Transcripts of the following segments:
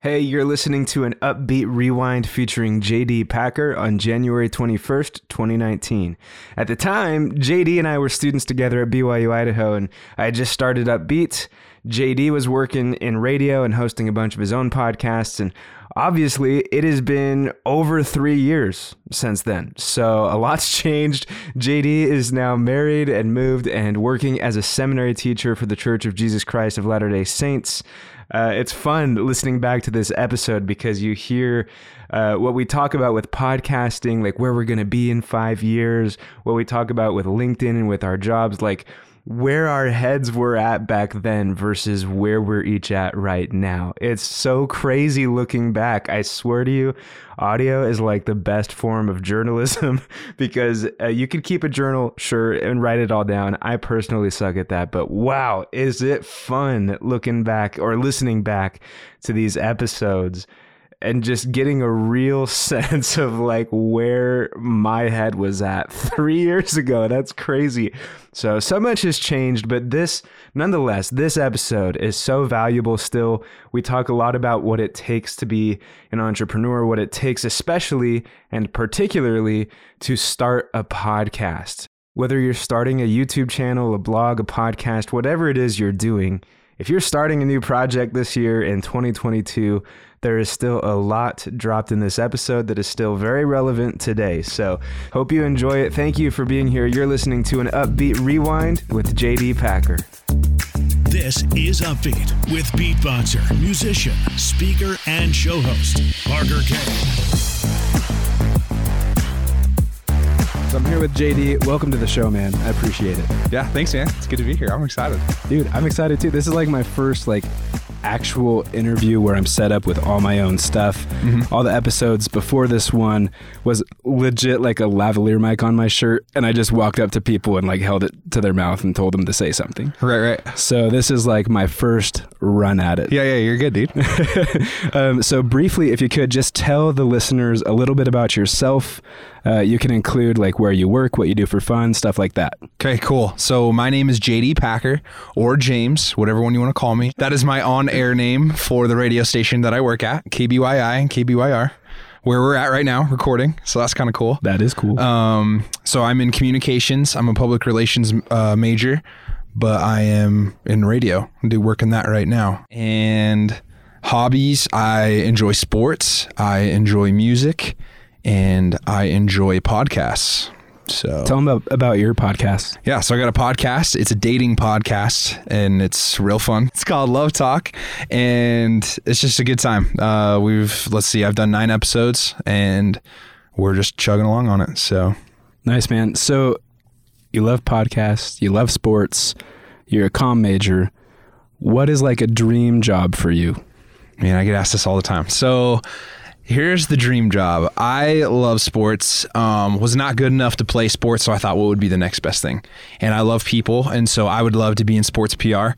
Hey, you're listening to an upbeat rewind featuring JD Packer on January 21st, 2019. At the time, JD and I were students together at BYU Idaho, and I had just started Upbeat. JD was working in radio and hosting a bunch of his own podcasts, and obviously, it has been over three years since then. So a lot's changed. JD is now married and moved and working as a seminary teacher for the Church of Jesus Christ of Latter day Saints. Uh, it's fun listening back to this episode because you hear uh, what we talk about with podcasting, like where we're going to be in five years, what we talk about with LinkedIn and with our jobs, like where our heads were at back then versus where we're each at right now. It's so crazy looking back. I swear to you, audio is like the best form of journalism because uh, you can keep a journal, sure, and write it all down. I personally suck at that, but wow, is it fun looking back or listening back to these episodes and just getting a real sense of like where my head was at three years ago. That's crazy. So, so much has changed, but this, nonetheless, this episode is so valuable still. We talk a lot about what it takes to be an entrepreneur, what it takes, especially and particularly, to start a podcast. Whether you're starting a YouTube channel, a blog, a podcast, whatever it is you're doing, if you're starting a new project this year in 2022, there is still a lot dropped in this episode that is still very relevant today. So, hope you enjoy it. Thank you for being here. You're listening to an upbeat rewind with JD Packer. This is Upbeat with beatboxer, musician, speaker, and show host, Parker Kane. So I'm here with JD. Welcome to the show, man. I appreciate it. Yeah, thanks, man. It's good to be here. I'm excited. Dude, I'm excited too. This is like my first like actual interview where I'm set up with all my own stuff. All the episodes before this one was legit like a lavalier mic on my shirt and I just walked up to people and like held it to their mouth and told them to say something. Right, right. So this is like my first run at it. Yeah, yeah, you're good, dude. um, so briefly, if you could just tell the listeners a little bit about yourself. Uh, you can include like where you work, what you do for fun, stuff like that. Okay, cool. So my name is JD Packer or James, whatever one you want to call me. That is my on-air name for the radio station that I work at, KBYI and KBYR, where we're at right now recording. So that's kind of cool. That is cool. Um, so I'm in communications. I'm a public relations uh, major, but I am in radio. I do work in that right now. And hobbies, I enjoy sports. I enjoy music, and I enjoy podcasts. So Tell them about, about your podcast. yeah, so I got a podcast. It's a dating podcast, and it's real fun. It's called Love Talk, and it's just a good time. Uh, we've let's see, I've done nine episodes, and we're just chugging along on it. So Nice, man. So you love podcasts, you love sports, you're a comm major. What is like a dream job for you? Man, I get asked this all the time. So here's the dream job. I love sports. Um, was not good enough to play sports, so I thought what would be the next best thing. And I love people, and so I would love to be in sports PR,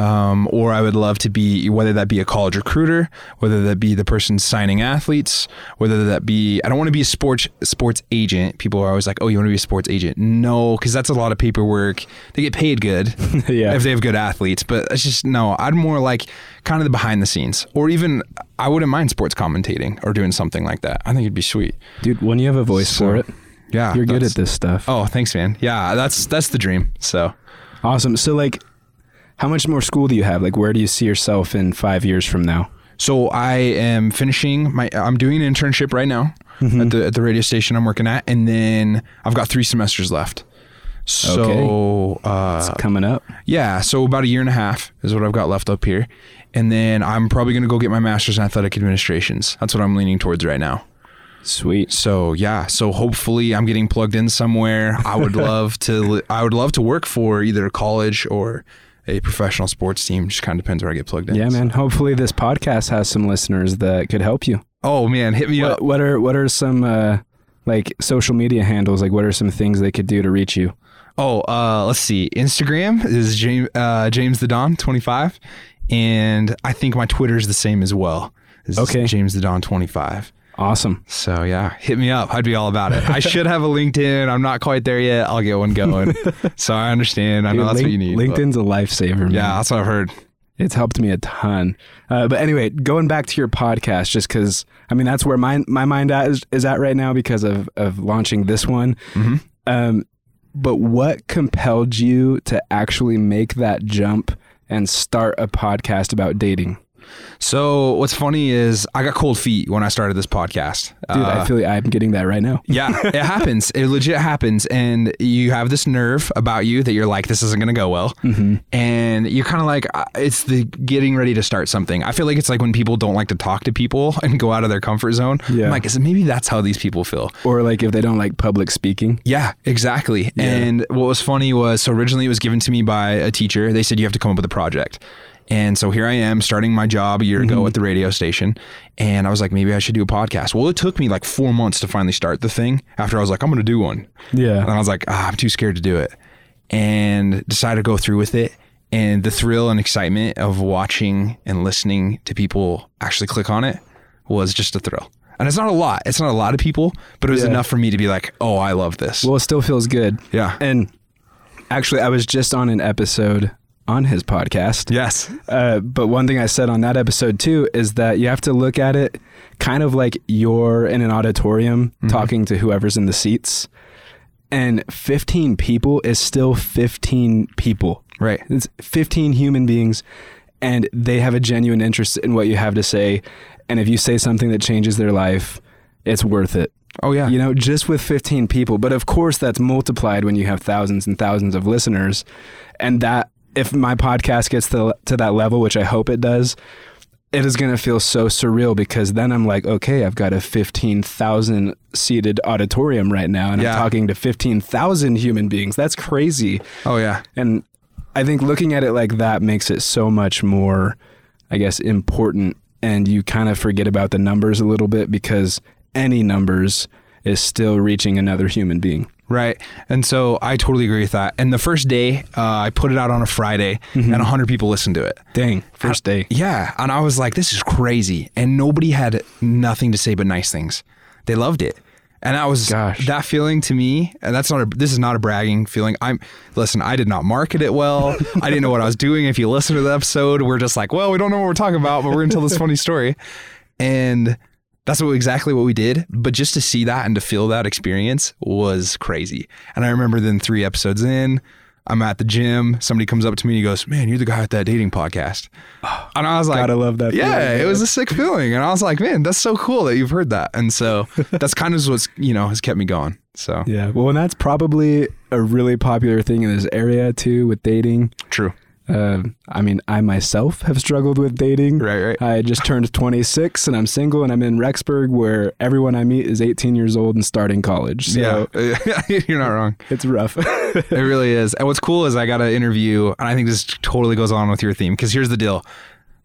um, or I would love to be whether that be a college recruiter, whether that be the person signing athletes, whether that be I don't want to be a sports sports agent. People are always like, "Oh, you want to be a sports agent?" No, because that's a lot of paperwork. They get paid good Yeah. if they have good athletes, but it's just no. I'd more like kind of the behind the scenes, or even I wouldn't mind sports commentating or doing something like that. I think it'd be sweet. Dude, when you have a voice So, for it, Yeah, you're good at this stuff. Oh, thanks, man. Yeah, that's that's the dream. So Awesome. So like how much more school do you have? Like where do you see yourself in 5 years from now? So I am finishing my. I'm doing an internship right now Mm-hmm. at the at the radio station I'm working at, and then I've got three semesters left. So uh, Coming up. yeah, so about a year and a half is what I've got left up here, and then I'm probably going to go get my master's in athletic administrations. That's what I'm leaning towards right now. Sweet. So yeah, so hopefully I'm getting plugged in somewhere. I would love to. I would love to work for either a college or a professional sports team. Just kind of depends where I get plugged in. Yeah, man. Hopefully this podcast has some listeners that could help you. Oh man, hit me up. What, what are what are some uh like social media handles? Like what are some things they could do to reach you? Oh, uh, let's see. Instagram is James uh, James the Don twenty five, and I think my Twitter is the same as well. It's Okay. James the Don twenty five. Awesome. So yeah, hit me up. I'd be all about it. I should have a LinkedIn. I'm not quite there yet. I'll get one going. so I understand. I know Dude, that's what you need. but- LinkedIn's a lifesaver, man. Yeah, that's what I've heard. It's helped me a ton. Uh, but anyway, going back to your podcast, just because I mean that's where my my mind at is, is at right now because of of launching this one. Mm-hmm. Um, but what compelled you to actually make that jump and start a podcast about dating? So what's funny is I got cold feet when I started this podcast. Dude, Uh, I feel like I'm getting that right now. yeah, it happens. It legit happens, and you have this nerve about you that you're like, this isn't gonna go well, Mm-hmm. and you're kind of like, uh, it's the getting ready to start something. I feel like it's like when people don't like to talk to people and go out of their comfort zone. Yeah. I'm like, is it, maybe that's how these people feel. Or like if they don't like public speaking. Yeah, exactly. And what was funny was so originally it was given to me by a teacher. They said you have to come up with a project. And so here I am starting my job a year ago at the radio station. And I was like, maybe I should do a podcast. Well, it took me like four months to finally start the thing after I was like, I'm going to do one. Yeah. And I was like, ah, I'm too scared to do it. And decided to go through with it. And the thrill and excitement of watching and listening to people actually click on it was just a thrill. And it's not a lot. It's not a lot of people, but it was Yeah. enough for me to be like, oh, I love this. Well, it still feels good. Yeah. And actually, I was just on an episode on his podcast. Yes. Uh, but one thing I said on that episode too is that you have to look at it kind of like you're in an auditorium talking to whoever's in the seats. And 15 people is still 15 people. Right. It's 15 human beings, and they have a genuine interest in what you have to say. And if you say something that changes their life, it's worth it. Oh yeah. You know, just with 15 people. But of course, that's multiplied when you have thousands and thousands of listeners. And that, if my podcast gets to, to that level, which I hope it does, it is going to feel so surreal because then I'm like, okay, I've got a 15,000 seated auditorium right now, and Yeah. I'm talking to 15,000 human beings. That's crazy. oh yeah. And I think looking at it like that makes it so much more, I guess, important. And you kind of forget about the numbers a little bit because any numbers is still reaching another human being. Right. And so I totally agree with that. And the first day, uh, I put it out on a Friday, and 100 people listened to it. Dang, first day. Yeah. And I was like, this is crazy. And nobody had nothing to say but nice things. They loved it. And that was Gosh. that feeling to me, and that's not a this is not a bragging feeling. I'm listen, I did not market it well. I didn't know what I was doing. If you listen to the episode, we're just like, well, we don't know what we're talking about, but we're gonna tell this funny story. And that's what exactly what we did. But just to see that and to feel that experience was crazy. And I remember then three episodes in, I'm at the gym. Somebody comes up to me and he goes, Man, you're the guy with that dating podcast. And I was like, Gotta love that Yeah, it was a sick feeling. And I was like, Man, that's so cool that you've heard that. And so that's kind of what's, you know, has kept me going. So Yeah. Well, and that's probably a really popular thing in this area too with dating. true. Uh, I mean, I myself have struggled with dating. Right, right. I just turned 26 and I'm single and I'm in Rexburg where everyone I meet is 18 years old and starting college. So yeah. you're not wrong. it's rough. It really is. And what's cool is I got an interview, and I think this totally goes on with your theme because here's the deal.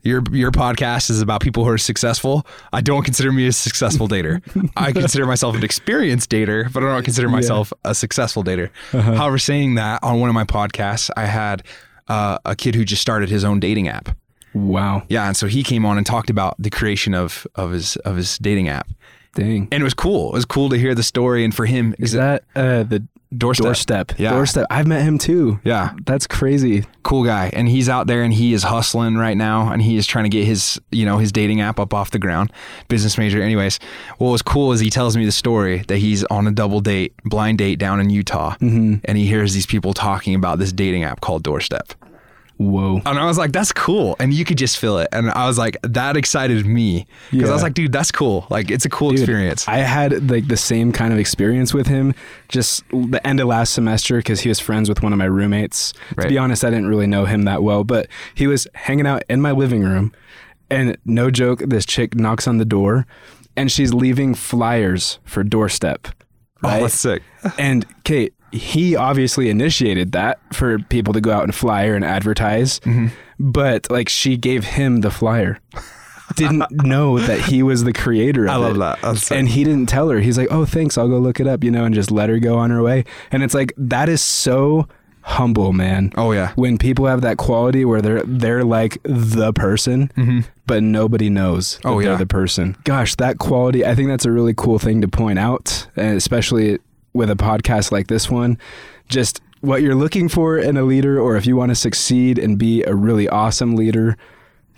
Your your podcast is about people who are successful. I don't consider me a successful dater. I consider myself an experienced dater, but I don't consider myself a successful dater. However, saying that on one of my podcasts, I had uh, a kid who just started his own dating app. wow. Yeah, and so he came on and talked about the creation of of his of his dating app, Dang. and it was cool. It was cool to hear the story, and for him, Is that uh, the doorstep. doorstep? Yeah. Doorstep. I've met him too. Yeah. That's crazy. cool guy and he's out there and he is hustling right now and he is trying to get his you know his dating app up off the ground business major anyways what was cool is he tells me the story that he's on a double date blind date down in utah Mm-hmm. and he hears these people talking about this dating app called doorstep Whoa. and i was like that's cool and you could just feel it and i was like that excited me because i was like dude that's cool like it's a cool Dude, experience I had like the same kind of experience with him just the end of last semester because he was friends with one of my roommates. To be honest, I didn't really know him that well, but he was hanging out in my living room. And no joke, this chick knocks on the door and she's leaving flyers for doorstep. oh that's sick And Kate, he obviously initiated that for people to go out and flyer and advertise, Mm-hmm. but like she gave him the flyer. Didn't know that he was the creator of it. I love it. that. That's and he didn't tell her. He's like, "Oh, thanks. I'll go look it up," you know, and just let her go on her way. And it's like that is so humble, man. oh yeah When people have that quality where they're they're like the person, but nobody knows Oh, they're yeah. the person. Gosh, that quality, I think that's a really cool thing to point out, and especially with a podcast like this one. Just what you're looking for in a leader, or if you want to succeed and be a really awesome leader,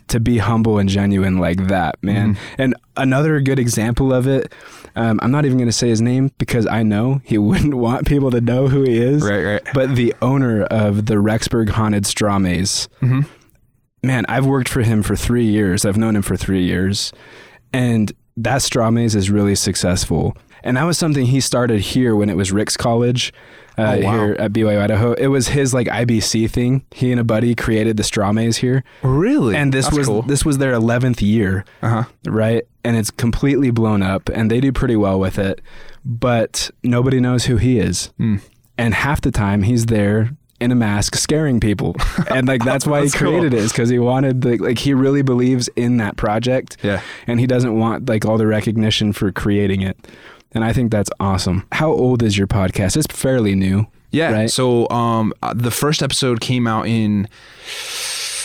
to be humble and genuine like that, man. Mm-hmm. And another good example of it, um, I'm not even going to say his name because I know he wouldn't want people to know who he is. Right, right. But the owner of the Rexburg Haunted Straw Maze, Mm-hmm. man, I've worked for him for three years. I've known him for three years. And that straw maze is really successful. And that was something he started here when it was Ricks College uh, Oh, wow. here at BYU Idaho. It was his like IBC thing. He and a buddy created the straw maze here. Really? And this That's was cool. this was their 11th year, Uh huh. right? And it's completely blown up and they do pretty well with it. But nobody knows who he is. Hmm. And half the time he's there in a mask scaring people. And like that's why That's he cool. created it is cuz he wanted the, like he really believes in that project Yeah. and he doesn't want like all the recognition for creating it. And I think that's awesome. How old is your podcast? It's fairly new. Yeah. Right? So um, uh, the first episode came out in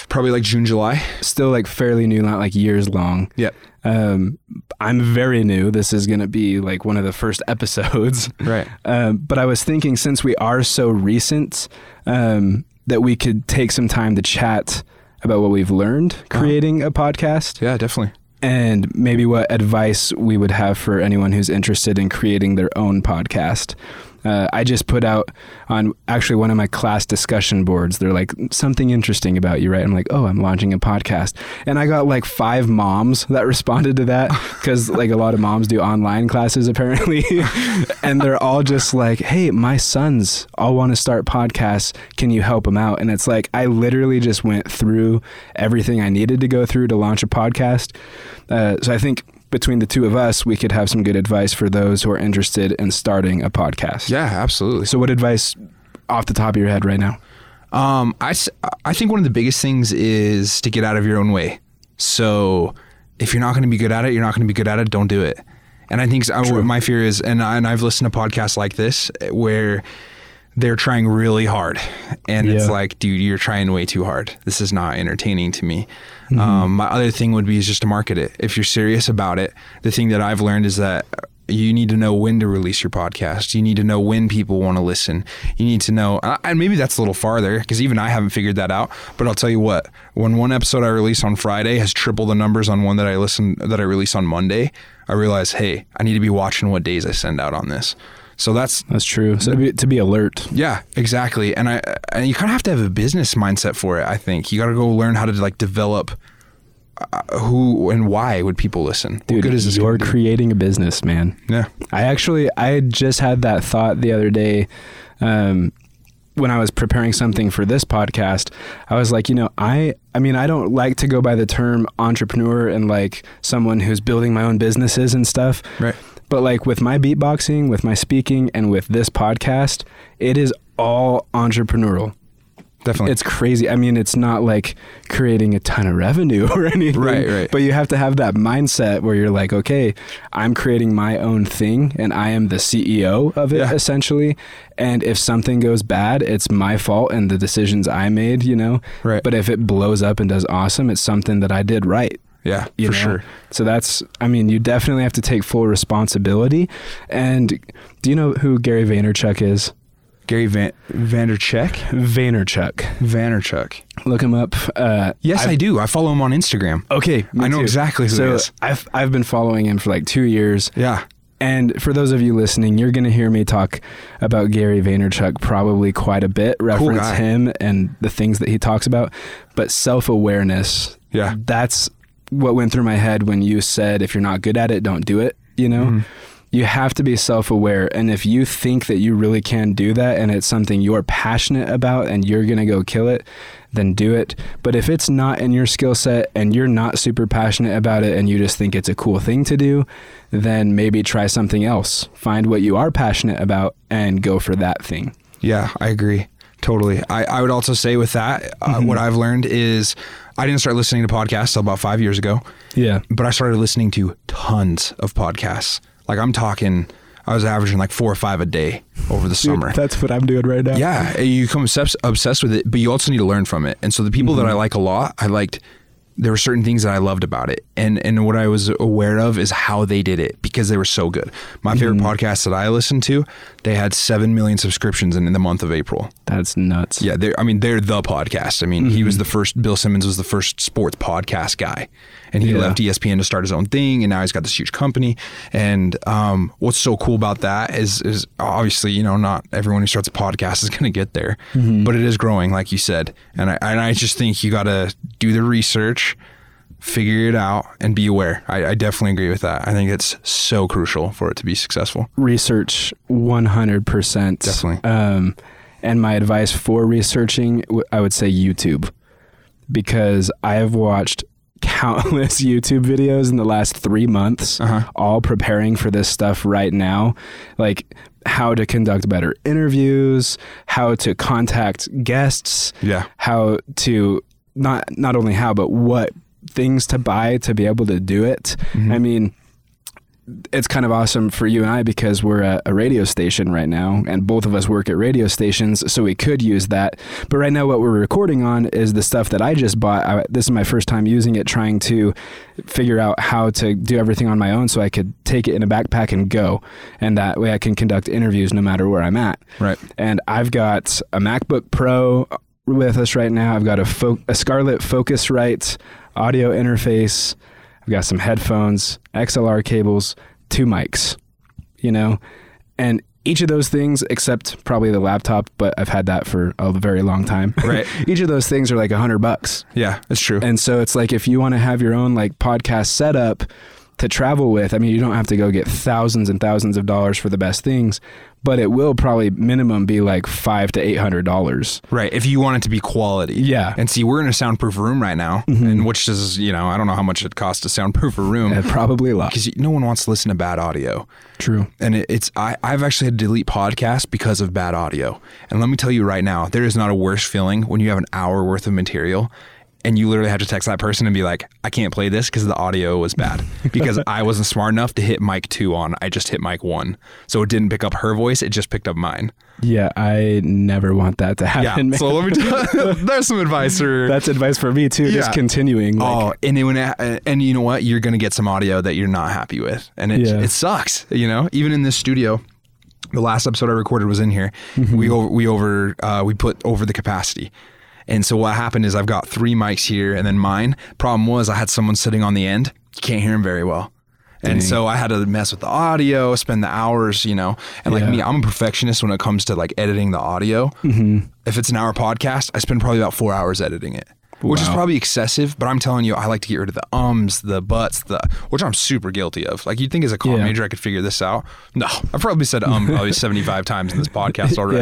probably like June, July. Still like fairly new, not like years long. Yeah. Um, I'm very new. This is going to be like one of the first episodes. Right. Um, but I was thinking since we are so recent, um, that we could take some time to chat about what we've learned creating a podcast Yeah, definitely. And maybe what advice we would have for anyone who's interested in creating their own podcast. Uh, I just put out on actually one of my class discussion boards. They're like something interesting about you, right? I'm like, oh, I'm launching a podcast, and I got like five moms that responded to that because like a lot of moms do online classes apparently, and they're all just like, hey, my sons all want to start podcasts. Can you help them out? And it's like I literally just went through everything I needed to go through to launch a podcast. Uh, so I think between the two of us, we could have some good advice for those who are interested in starting a podcast. Yeah, absolutely. So, what advice off the top of your head right now? Um, I, I think one of the biggest things is to get out of your own way. So if you're not going to be good at it, you're not going to be good at it. Don't do it. And I think I, my fear is, and I, and I've listened to podcasts like this where they're trying really hard, and it's like, dude, you're trying way too hard. This is not entertaining to me. Um, my other thing would be is just to market it. If you're serious about it, the thing that I've learned is that you need to know when to release your podcast. You need to know when people want to listen. You need to know, and maybe that's a little farther because even I haven't figured that out. But I'll tell you what: when one episode I release on Friday has triple the numbers on one that I listen that I release on Monday, I realize, hey, I need to be watching what days I send out on this. So that's That's true. So, to be, to be alert. yeah, exactly. And I and you kind of have to have a business mindset for it. I think you got to go learn how to like develop uh, who and why would people listen. Dude, what good is this? you're creating a business, man. yeah. I actually I just had that thought the other day um, when I was preparing something for this podcast. I was like, you know, I I mean, I don't like to go by the term entrepreneur and like someone who's building my own businesses and stuff. Right. But like with my beatboxing, with my speaking, and with this podcast, it is all entrepreneurial. Definitely. It's crazy. I mean, it's not like creating a ton of revenue or anything. Right, right. But you have to have that mindset where you're like, okay, I'm creating my own thing and I am the CEO of it Yeah. essentially. And if something goes bad, it's my fault and the decisions I made, you know? Right. But if it blows up and does awesome, it's something that I did right. Yeah, for know? sure. So that's, I mean, you definitely have to take full responsibility. And do you know who Gary Vaynerchuk is? Gary Van Vanderchuk. Vaynerchuk. Vanderchuk. Look him up. Uh, Yes, i do. I follow him on Instagram. Okay, I know too. exactly who so. I've I've been following him for like two years, Yeah. and for those of you listening, you're going to hear me talk about Gary Vaynerchuk probably quite a bit, reference guy. him and the things that he talks about. But self awareness, Yeah. that's what went through my head when you said, "If you're not good at it, don't do it." You know. Mm-hmm. You have to be self aware. And if you think that you really can do that and it's something you're passionate about and you're going to go kill it, then do it. But if it's not in your skill set and you're not super passionate about it and you just think it's a cool thing to do, then maybe try something else. Find what you are passionate about and go for that thing. Yeah, I agree. Totally. I, I would also say with that, uh, Mm-hmm. what I've learned is I didn't start listening to podcasts till about five years ago. Yeah. but I started listening to tons of podcasts. Like I'm talking, I was averaging like four or five a day over the summer. that's what I'm doing right now. yeah, you become obsessed, obsessed with it, but you also need to learn from it. And so the people Mm-hmm. that I like a lot, I liked there were certain things that I loved about it, and and what I was aware of is how they did it because they were so good. My favorite podcast that I listened to, they had seven million subscriptions in, in the month of April. That's nuts. Yeah, they're. I mean, they're the podcast. I mean, he was the first. Bill Simmons was the first sports podcast guy, and he Yeah. left ESPN to start his own thing, and now he's got this huge company. And um, what's so cool about that is, is obviously, you know, not everyone who starts a podcast is going to get there, but it is growing, like you said. And I and I just think you got to do the research. Figure it out and be aware. I, I definitely agree with that. I think it's so crucial for it to be successful. research 100%. Definitely. Um, and my advice for researching, I would say YouTube, because I have watched countless YouTube videos in the last three months, Uh-huh. all preparing for this stuff right now. Like how to conduct better interviews, how to contact guests, Yeah. how to not not only how but what things to buy to be able to do it. Mm-hmm. I mean, it's kind of awesome for you and I because we're at a radio station right now, and both of us work at radio stations, so we could use that. But right now, what we're recording on is the stuff that I just bought. I, this is my first time using it, trying to figure out how to do everything on my own, so I could take it in a backpack and go, and that way I can conduct interviews no matter where I'm at. Right. And I've got a MacBook Pro with us right now. I've got a, fo- a Scarlett Focusrite audio interface. I've got some headphones, XLR cables, two mics, you know, and each of those things, except probably the laptop, but I've had that for a very long time. Right. each of those things are like a hundred bucks. Yeah, that's true. And so it's like if you want to have your own like podcast setup to travel with, I mean, you don't have to go get thousands and thousands of dollars for the best things, but it will probably minimum be like five to eight hundred dollars. Right. If you want it to be quality. Yeah. And see, we're in a soundproof room right now, and which is, you know, I don't know how much it costs to soundproof a room Uh, probably a lot. because no one wants to listen to bad audio. True. And it, it's, I, I've actually had to delete podcasts because of bad audio. And let me tell you right now, there is not a worse feeling when you have an hour worth of material and you literally have to text that person and be like, I can't play this because the audio was bad because I wasn't smart enough to hit mic two on. I just hit mic one. So it didn't pick up her voice, it just picked up mine. Yeah, I never want that to Yeah. happen. man. So let me tell there's some advice for That's advice for me too. Just Yeah. continuing. Like, oh, and then when it, and you know what, you're gonna get some audio that you're not happy with, and it Yeah. it sucks. You know, even in this studio, the last episode I recorded was in here. We over we over uh, we put over the capacity. And so what happened is I've got three mics here and then mine. Problem was I had someone sitting on the end. You can't hear him very well. And so I had to mess with the audio, spend the hours, you know. And like Yeah. me, I'm a perfectionist when it comes to like editing the audio. Mm-hmm. If it's an hour podcast, I spend probably about four hours editing it, which is probably excessive. But I'm telling you, I like to get rid of the ums, the buts, the which I'm super guilty of. Like you'd think as a comm Yeah. major I could figure this out. No, I've probably said um probably 75 times in this podcast already.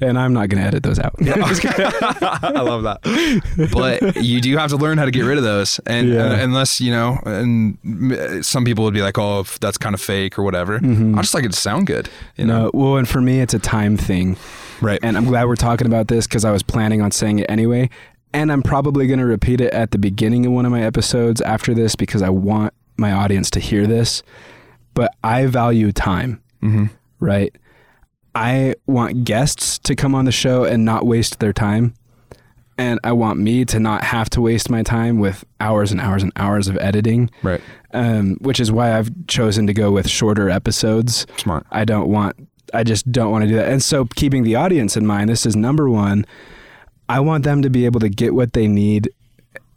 yeah. And I'm not going to edit those out. I love that. But you do have to learn how to get rid of those, and Yeah. uh, unless you know, and some people would be like, "Oh, if that's kind of fake or whatever." I just like it to sound good. You know, No, well, and for me, it's a time thing. right? And I'm glad we're talking about this because I was planning on saying it anyway. And I'm probably going to repeat it at the beginning of one of my episodes after this because I want my audience to hear this. But I value time, mm-hmm. right? I want guests to come on the show and not waste their time. And I want me to not have to waste my time with hours and hours and hours of editing, Right. um, which is why I've chosen to go with shorter episodes. Smart. I don't want I just don't want to do that. And so keeping the audience in mind, this is number 1. I want them to be able to get what they need.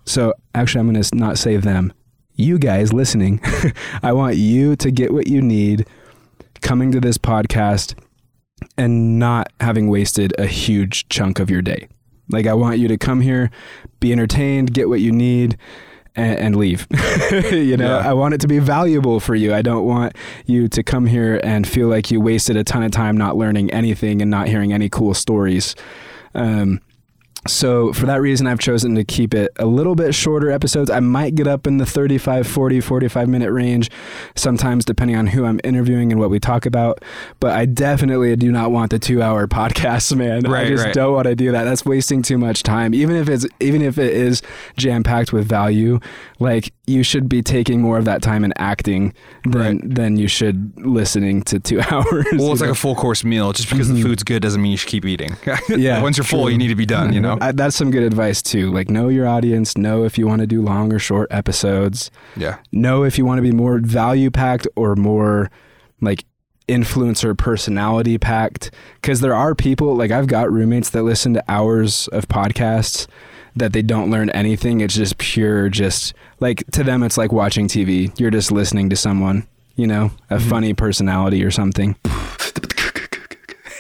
So actually I'm going to not say them. You guys listening. I want you to get what you need coming to this podcast and not having wasted a huge chunk of your day. Like I want you to come here, be entertained, get what you need and, and leave. you know, Yeah. I want it to be valuable for you. I don't want you to come here and feel like you wasted a ton of time not learning anything and not hearing any cool stories. Um, so for that reason, I've chosen to keep it a little bit shorter episodes. I might get up in the 35, 40, 45 minute range sometimes depending on who I'm interviewing and what we talk about. But I definitely do not want the two hour podcast, man. I just right. don't want to do that. That's wasting too much time. Even if it's, even if it is jam packed with value, like you should be taking more of that time in acting than than you should listening to two hours. Well, it's like know? a full course meal. Just because the mm-hmm. food's good doesn't mean you should keep eating. Yeah, Once you're full, you need to be done. You know. I, that's some good advice too. Like know your audience, know if you want to do long or short episodes, yeah. know if you want to be more value packed or more like influencer personality packed because there are people like I've got roommates that listen to hours of podcasts that they don't learn anything. It's just pure just like to them it's like watching TV. You're just listening to someone, you know, a mm-hmm. funny personality or something.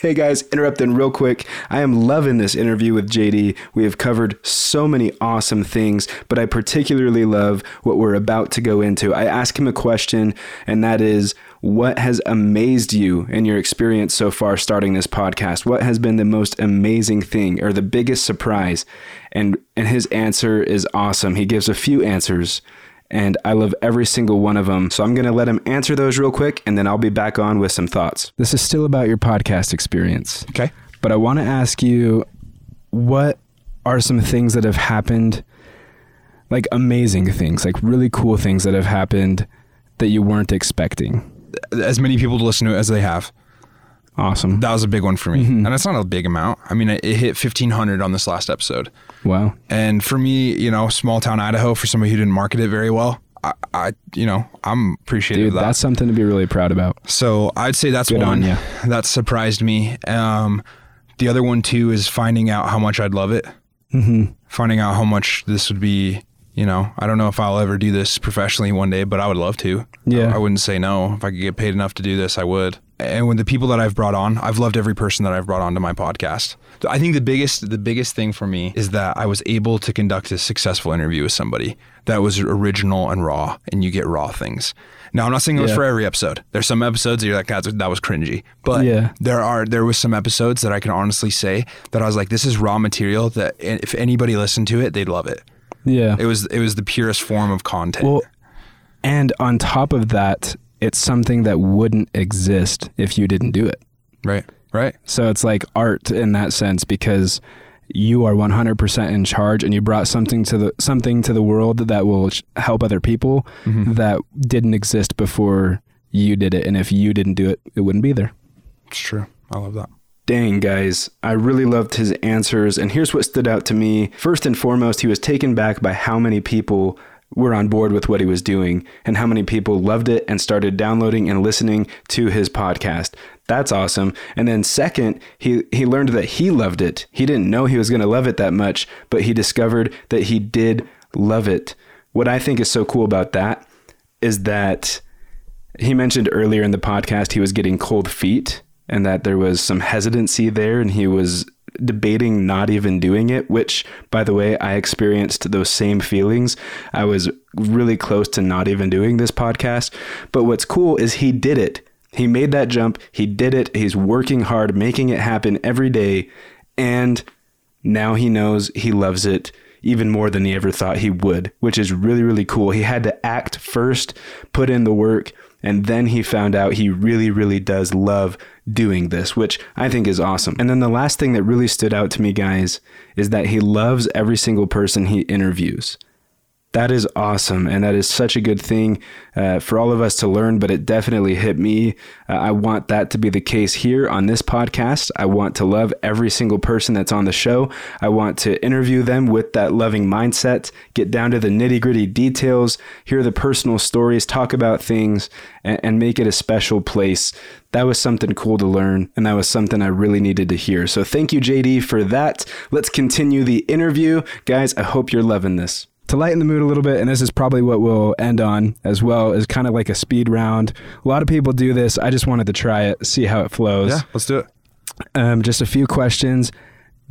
Hey guys, interrupting real quick. I am loving this interview with JD. We have covered so many awesome things, but I particularly love what we're about to go into. I asked him a question, and that is what has amazed you in your experience so far starting this podcast? What has been the most amazing thing or the biggest surprise? And and his answer is awesome. He gives a few answers and I love every single one of them. So I'm going to let him answer those real quick and then I'll be back on with some thoughts. This is still about your podcast experience. Okay. But I want to ask you what are some things that have happened like amazing things, like really cool things that have happened that you weren't expecting? As many people to listen to it as they have. Awesome. That was a big one for me, and it's not a big amount. I mean, it, it hit fifteen hundred on this last episode, Wow. and for me, you know, small town Idaho, for somebody who didn't market it very well, I, I you know, I'm appreciative Dude, of that. that's something to be really proud about. So I'd say that's Good one on that surprised me. Um, the other one too is finding out how much I'd love it. Mm-hmm. Finding out how much this would be. You know, I don't know if I'll ever do this professionally one day, but I would love to. Yeah. I wouldn't say no. If I could get paid enough to do this, I would. And when the people that I've brought on, I've loved every person that I've brought onto my podcast. I think the biggest the biggest thing for me is that I was able to conduct a successful interview with somebody that was original and raw, and you get raw things. Now, I'm not saying it was Yeah. for every episode. There's some episodes that you're like, "That's- that was cringy, but Yeah. there are there was some episodes that I can honestly say that I was like, this is raw material that if anybody listened to it, they'd love it. Yeah. It was it was the purest form of content. Well, and on top of that, it's something that wouldn't exist if you didn't do it. right, right. So it's like art in that sense because you are 100% in charge and you brought something to the something to the world that will sh- help other people mm-hmm. that didn't exist before you did it and if you didn't do it it wouldn't be there. It's true. I love that. Dang, guys, I really loved his answers. And here's what stood out to me. First and foremost, he was taken back by how many people were on board with what he was doing and how many people loved it and started downloading and listening to his podcast. That's awesome. And then second, he he learned that he loved it. He didn't know he was going to love it that much, but he discovered that he did love it. What I think is so cool about that is that he mentioned earlier in the podcast he was getting cold feet and that there was some hesitancy there and he was debating not even doing it which by the way I experienced those same feelings. I was really close to not even doing this podcast. But what's cool is he did it. He made that jump. He did it. He's working hard making it happen every day. And now he knows he loves it even more than he ever thought he would, which is really, really cool. He had to act first, put in the work, and then he found out he really, really does love doing this, which I think is awesome. And then the last thing that really stood out to me, guys, is that he loves every single person he interviews. That is awesome, and that is such a good thing uh, for all of us to learn. But it definitely hit me. Uh, I want that to be the case here on this podcast. I want to love every single person that's on the show. I want to interview them with that loving mindset, get down to the nitty gritty details, hear the personal stories, talk about things, and, and make it a special place. That was something cool to learn, and that was something I really needed to hear. So thank you, JD, for that. Let's continue the interview. Guys, I hope you're loving this to lighten the mood a little bit, and this is probably what we'll end on as well, is kind of like a speed round. A lot of people do this. I just wanted to try it, see how it flows. Yeah, let's do it. Um, just a few questions.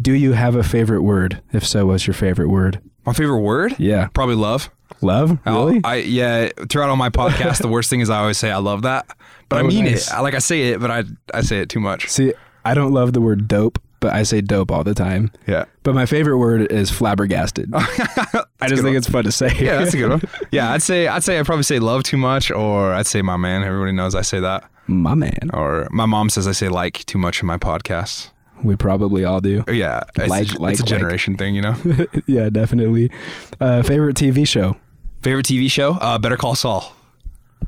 Do you have a favorite word? If so, what's your favorite word? My favorite word? Yeah. Probably love. Love? I'll- Really? I yeah. Throughout all my podcasts, the worst thing is I always say I love that, but I Oh, mean nice. it. Like I say it, but I I say it too much. See, I don't love the word dope, but I say dope all the time. Yeah. But my favorite word is flabbergasted. I just think it's fun to say. Yeah, that's a good one. Yeah, I'd say I'd say I probably say love too much, or I'd say my man. Everybody knows I say that. My man. Or my mom says I say like too much in my podcasts. We probably all do. Yeah, it's, Like- a, like- it's a like. generation thing, you know. yeah, definitely. Uh, favorite TV show? Favorite TV show? Uh, Better Call Saul.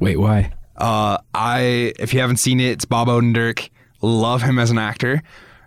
Wait, why? Uh, I if you haven't seen it, it's Bob Odenkirk. Love him as an actor.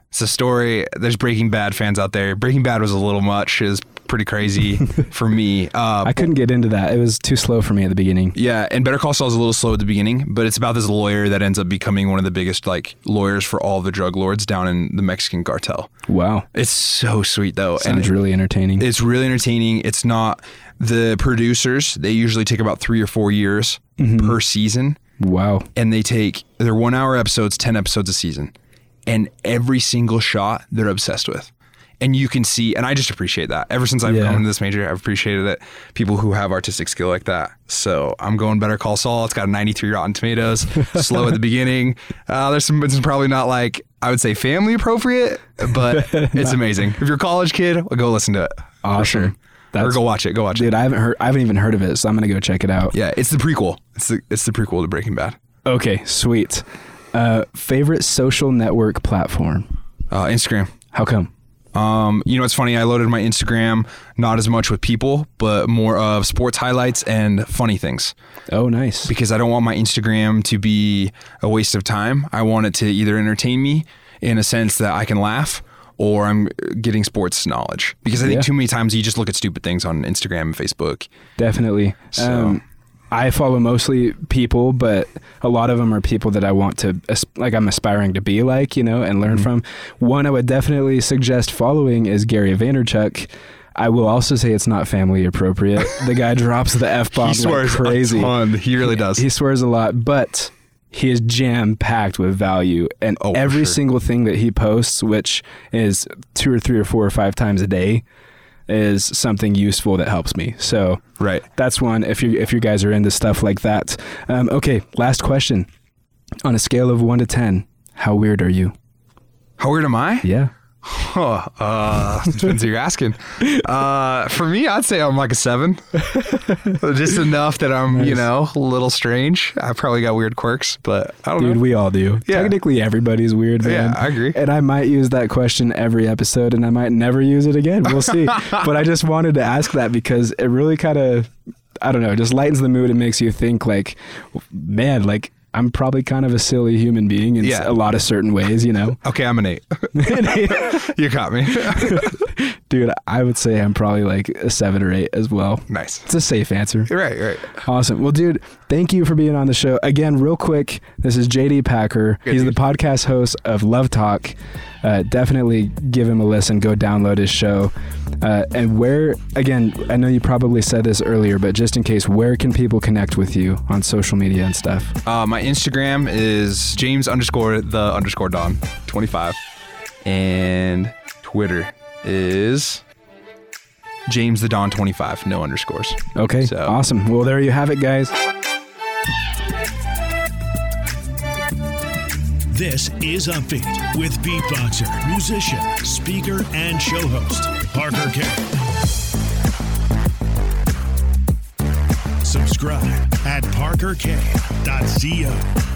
It's a story. There's Breaking Bad fans out there. Breaking Bad was a little much. Is pretty crazy for me. Uh, I couldn't get into that. It was too slow for me at the beginning. yeah, and Better Call Saul is a little slow at the beginning, but it's about this lawyer that ends up becoming one of the biggest like lawyers for all the drug lords down in the Mexican cartel. Wow. It's so sweet though, Sounds really entertaining. it's really entertaining. It's not the producers. They usually take about three or four years per season, wow. and they take they're one hour episodes, ten episodes a season, and every single shot they're obsessed with. And you can see, and I just appreciate that. Ever since I've Yeah. come into this major, I've appreciated it. People who have artistic skill like that. So I'm going Better Call Saul. It's got a 93 Rotten Tomatoes. Slow at the beginning. Uh, there's some. It's probably not like I would say family appropriate, but it's amazing. If you're a college kid, go listen to it. For Awesome. sure. or go watch it. Go watch it. Dude, I haven't heard. I haven't even heard of it, so I'm gonna go check it out. Yeah, it's the prequel. It's the it's the prequel to Breaking Bad. Okay, sweet. Uh, favorite social network platform? Uh, Instagram. How come? Um, you know, it's funny. I loaded my Instagram not as much with people, but more of sports highlights and funny things Oh, nice. because I don't want my Instagram to be a waste of time. I want it to either entertain me in a sense that I can laugh or I'm getting sports knowledge because I think Yeah. too many times you just look at stupid things on Instagram and Facebook. Definitely. So- Um, I follow mostly people, but a lot of them are people that I want to, like, I'm aspiring to be like, you know, and learn Mm-hmm. from. One I would definitely suggest following is Gary Vaynerchuk. I will also say it's not family appropriate. The guy drops the f bomb He like crazy. He really does. He swears a lot, but he is jam packed with value. And Oh, every sure. single thing that he posts, which is two or three or four or five times a day, is something useful that helps me. So right. that's one. If you if you guys are into stuff like that. Um, okay, last question. On a scale of one to ten, how weird are you? How weird am I? Yeah. Huh, uh, depends who you're asking. Uh, for me, I'd say I'm like a seven. Just enough that I'm, you know, a little strange. I probably got weird quirks, but I don't Dude, know. we all do. Yeah. Technically, everybody's weird, man. Yeah, I agree. And I might use that question every episode, and I might never use it again. We'll see. but I just wanted to ask that because it really kind of, I don't know, just lightens the mood and makes you think, like, man, like I'm probably kind of a silly human being in Yeah. a lot of certain ways, you know. Okay, I'm an eight. you caught me. Dude, I would say I'm probably like a seven or eight as well. nice. It's a safe answer. You're right, right. Awesome. Well, dude, thank you for being on the show. Again, real quick, this is JD Packer. Good He's dude. the podcast host of Love Talk. Uh, definitely give him a listen. Go download his show. Uh, and where, again, I know you probably said this earlier, but just in case, where can people connect with you on social media and stuff? Uh, my Instagram is James underscore the underscore Don 25. And Twitter is James the Don 25, no underscores. Okay. So- Awesome. Well, there you have it, guys. This is Upbeat with beatboxer, musician, speaker, and show host, Parker Kane. Subscribe at parkerkane.co.